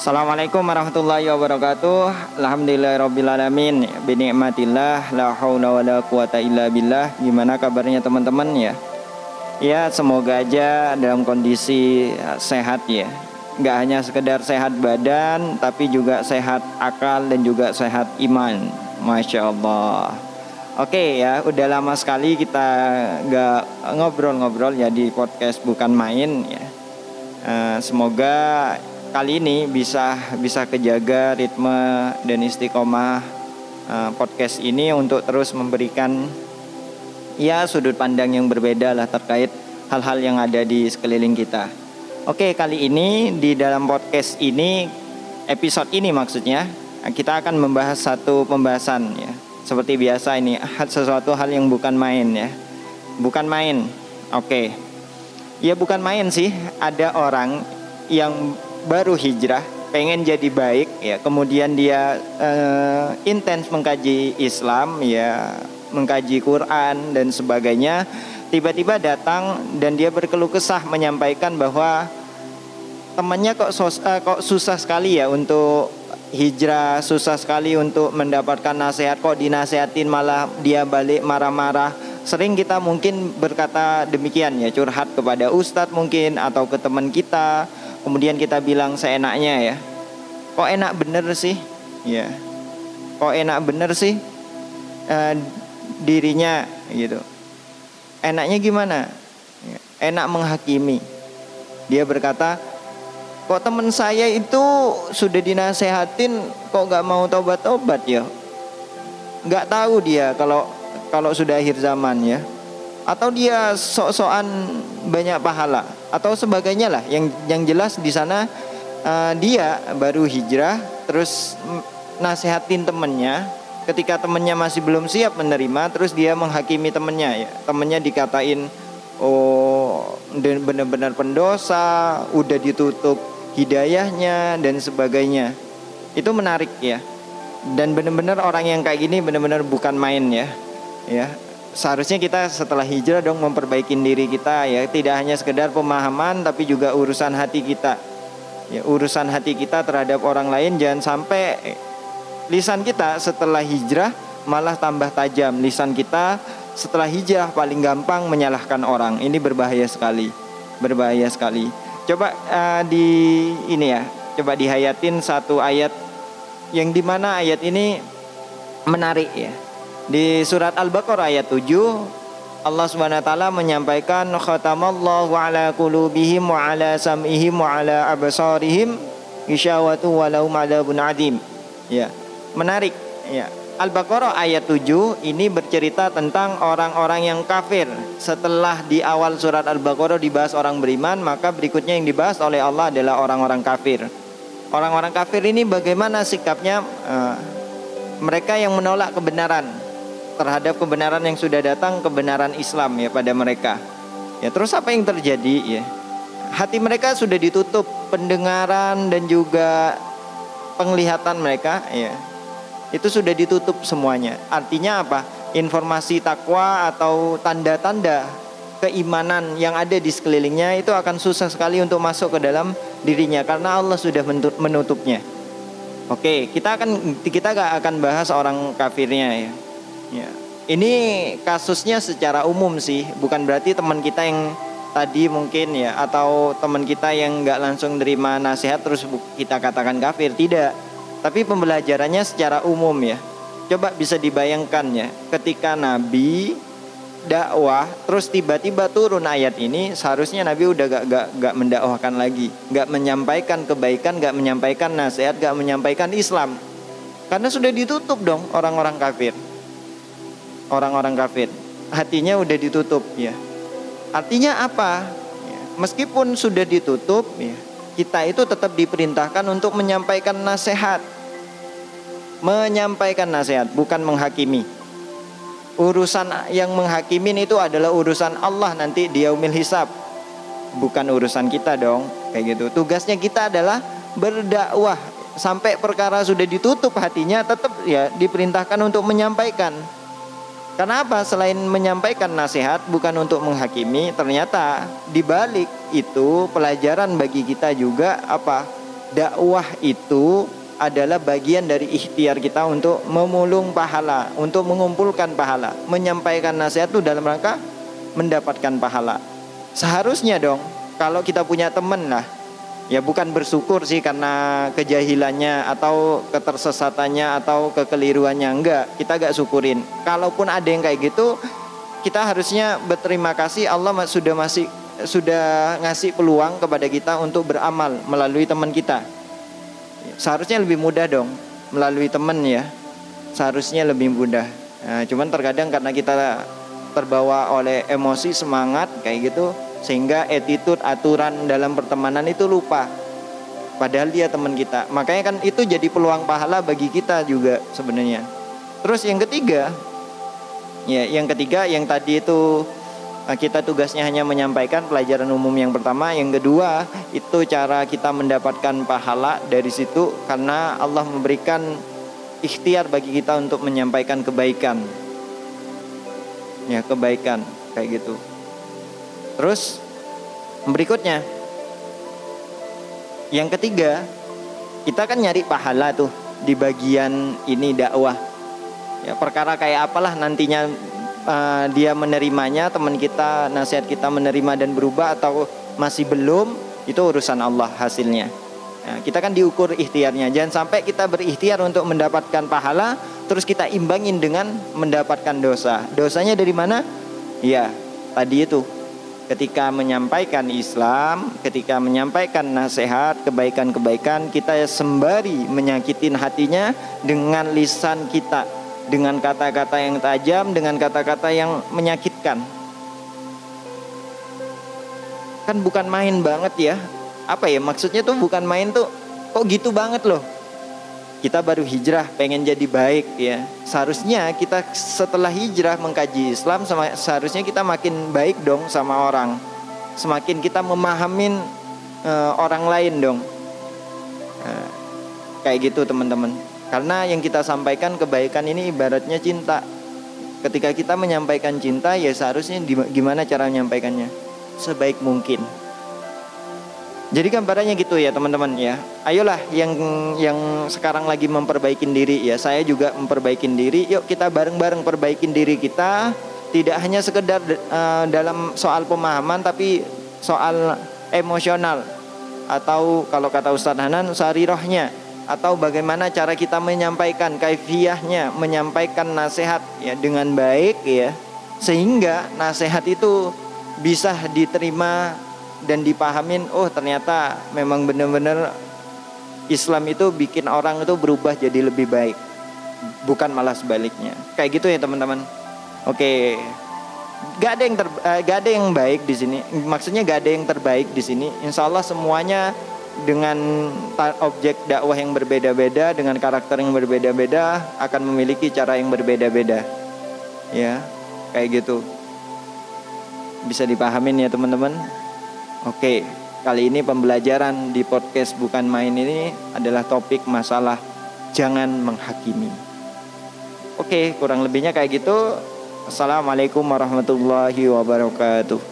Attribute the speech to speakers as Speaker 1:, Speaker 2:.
Speaker 1: Assalamualaikum warahmatullahi wabarakatuh. Alhamdulillahirrabbilalamin Binikmatillah La hawla wa la quwata illa billah. Gimana kabarnya teman-teman ya? Ya semoga aja dalam kondisi sehat ya. Gak hanya sekedar sehat badan Tapi juga sehat akal dan juga sehat iman. Masya Allah. Oke ya udah lama sekali kita gak ngobrol-ngobrol ya di podcast bukan main ya. Uh, Semoga kali ini bisa bisa kejaga ritme dan istiqomah uh, podcast ini untuk terus memberikan ya sudut pandang yang berbeda lah terkait hal-hal yang ada di sekeliling kita. Oke, kali ini di dalam podcast ini episode ini maksudnya kita akan membahas satu pembahasan ya. Seperti biasa ini sesuatu hal yang bukan main ya. Bukan main. Oke. Ya bukan main sih, ada orang yang baru hijrah pengen jadi baik ya. Kemudian dia uh, intens mengkaji Islam ya mengkaji Quran dan sebagainya tiba-tiba datang dan dia berkeluh kesah menyampaikan bahwa temannya kok sos, uh, kok susah sekali ya untuk hijrah susah sekali untuk mendapatkan nasihat kok dinasehatin malah dia balik marah-marah. Sering kita mungkin berkata demikian ya curhat kepada ustadz mungkin atau ke teman kita kemudian kita bilang seenaknya ya. Kok enak bener sih? Ya. Kok enak bener sih uh, dirinya gitu. Enaknya gimana? Ya, enak menghakimi. Dia berkata kok teman saya itu sudah dinasehatin kok nggak mau tobat-tobat ya? Nggak tahu dia kalau kalau sudah akhir zaman ya atau dia sok-sokan banyak pahala. Atau sebagainya lah. Yang yang jelas di sana uh, dia baru hijrah terus nasehatin temennya. Ketika temennya masih belum siap menerima terus dia menghakimi temennya. Ya temennya dikatain oh benar-benar pendosa udah ditutup hidayahnya dan sebagainya. Itu menarik ya. Dan benar-benar orang yang kayak gini benar-benar bukan main ya. Ya seharusnya kita setelah hijrah dong memperbaiki diri kita ya. Tidak hanya sekedar pemahaman tapi juga urusan hati kita. Ya urusan hati kita terhadap orang lain. Jangan sampai lisan kita setelah hijrah malah tambah tajam. Lisan kita setelah hijrah paling gampang menyalahkan orang. Ini berbahaya sekali. Berbahaya sekali. Coba uh, di ini ya. Coba dihayatin satu ayat yang di mana ayat ini menarik ya di surat Al-Baqarah ayat 7 Allah Subhanahu wa taala menyampaikan khatamallahu ala qulubihim wa ala sam'ihim wa ala absarihim isyawatu walau madabun adim. Ya. Menarik ya. Al-Baqarah ayat 7 ini bercerita tentang orang-orang yang kafir. Setelah di awal surat Al-Baqarah dibahas orang beriman, maka berikutnya yang dibahas oleh Allah adalah orang-orang kafir. Orang-orang kafir ini bagaimana sikapnya? Uh, mereka yang menolak kebenaran, terhadap kebenaran yang sudah datang kebenaran Islam ya pada mereka. Ya terus apa yang terjadi ya? Hati mereka sudah ditutup pendengaran dan juga penglihatan mereka ya. Itu sudah ditutup semuanya. Artinya apa? Informasi takwa atau tanda-tanda keimanan yang ada di sekelilingnya itu akan susah sekali untuk masuk ke dalam dirinya karena Allah sudah menutupnya. Oke, kita akan kita akan bahas orang kafirnya ya. Ya. Ini kasusnya secara umum sih, bukan berarti teman kita yang tadi mungkin ya atau teman kita yang nggak langsung nerima nasihat terus kita katakan kafir tidak. Tapi pembelajarannya secara umum ya. Coba bisa dibayangkan ya, ketika Nabi dakwah terus tiba-tiba turun ayat ini seharusnya Nabi udah gak, gak, gak mendakwahkan lagi gak menyampaikan kebaikan gak menyampaikan nasihat gak menyampaikan Islam karena sudah ditutup dong orang-orang kafir orang-orang kafir. Hatinya udah ditutup ya. Artinya apa? Ya, meskipun sudah ditutup ya, kita itu tetap diperintahkan untuk menyampaikan nasihat. Menyampaikan nasihat bukan menghakimi. Urusan yang menghakimin itu adalah urusan Allah nanti di yaumil hisab. Bukan urusan kita dong, kayak gitu. Tugasnya kita adalah berdakwah sampai perkara sudah ditutup hatinya tetap ya diperintahkan untuk menyampaikan karena apa? Selain menyampaikan nasihat bukan untuk menghakimi, ternyata di balik itu pelajaran bagi kita juga apa? dakwah itu adalah bagian dari ikhtiar kita untuk memulung pahala, untuk mengumpulkan pahala, menyampaikan nasihat itu dalam rangka mendapatkan pahala. Seharusnya dong kalau kita punya teman lah, ya bukan bersyukur sih karena kejahilannya atau ketersesatannya atau kekeliruannya. Enggak, kita gak syukurin. Kalaupun ada yang kayak gitu, kita harusnya berterima kasih Allah sudah masih sudah ngasih peluang kepada kita untuk beramal melalui teman kita. Seharusnya lebih mudah dong melalui teman ya. Seharusnya lebih mudah. Nah, cuman terkadang karena kita terbawa oleh emosi semangat kayak gitu sehingga attitude aturan dalam pertemanan itu lupa padahal dia teman kita makanya kan itu jadi peluang pahala bagi kita juga sebenarnya terus yang ketiga ya yang ketiga yang tadi itu Nah, kita tugasnya hanya menyampaikan pelajaran umum yang pertama, yang kedua itu cara kita mendapatkan pahala dari situ karena Allah memberikan ikhtiar bagi kita untuk menyampaikan kebaikan. Ya, kebaikan kayak gitu. Terus berikutnya yang ketiga, kita kan nyari pahala tuh di bagian ini dakwah. Ya, perkara kayak apalah nantinya uh, dia menerimanya, teman kita, nasihat kita menerima dan berubah atau masih belum, itu urusan Allah hasilnya. Nah, kita kan diukur ikhtiarnya. Jangan sampai kita berikhtiar untuk mendapatkan pahala, terus kita imbangin dengan mendapatkan dosa. Dosanya dari mana? Ya, tadi itu. Ketika menyampaikan Islam, ketika menyampaikan nasihat, kebaikan-kebaikan, kita sembari menyakitin hatinya dengan lisan kita dengan kata-kata yang tajam, dengan kata-kata yang menyakitkan. Kan bukan main banget ya. Apa ya maksudnya tuh bukan main tuh kok gitu banget loh. Kita baru hijrah pengen jadi baik ya. Seharusnya kita setelah hijrah mengkaji Islam seharusnya kita makin baik dong sama orang. Semakin kita memahamin uh, orang lain dong. Uh, kayak gitu teman-teman. Karena yang kita sampaikan kebaikan ini ibaratnya cinta. Ketika kita menyampaikan cinta ya seharusnya gimana cara menyampaikannya? Sebaik mungkin. Jadi gambarannya gitu ya teman-teman ya. Ayolah yang yang sekarang lagi memperbaiki diri ya. Saya juga memperbaiki diri. Yuk kita bareng-bareng perbaikin diri kita. Tidak hanya sekedar uh, dalam soal pemahaman tapi soal emosional atau kalau kata Ustaz Hanan rohnya atau bagaimana cara kita menyampaikan kaifiahnya, menyampaikan nasihat ya dengan baik ya sehingga nasihat itu bisa diterima dan dipahamin oh ternyata memang benar-benar Islam itu bikin orang itu berubah jadi lebih baik bukan malah sebaliknya. Kayak gitu ya teman-teman. Oke. Gak ada yang ter, uh, gak ada yang baik di sini. Maksudnya gak ada yang terbaik di sini. Insya Allah semuanya dengan objek dakwah yang berbeda-beda dengan karakter yang berbeda-beda akan memiliki cara yang berbeda-beda. Ya kayak gitu. Bisa dipahamin ya teman-teman oke kali ini pembelajaran di podcast bukan main ini adalah topik masalah jangan menghakimi. Oke kurang lebihnya kayak gitu. Assalamualaikum warahmatullahi wabarakatuh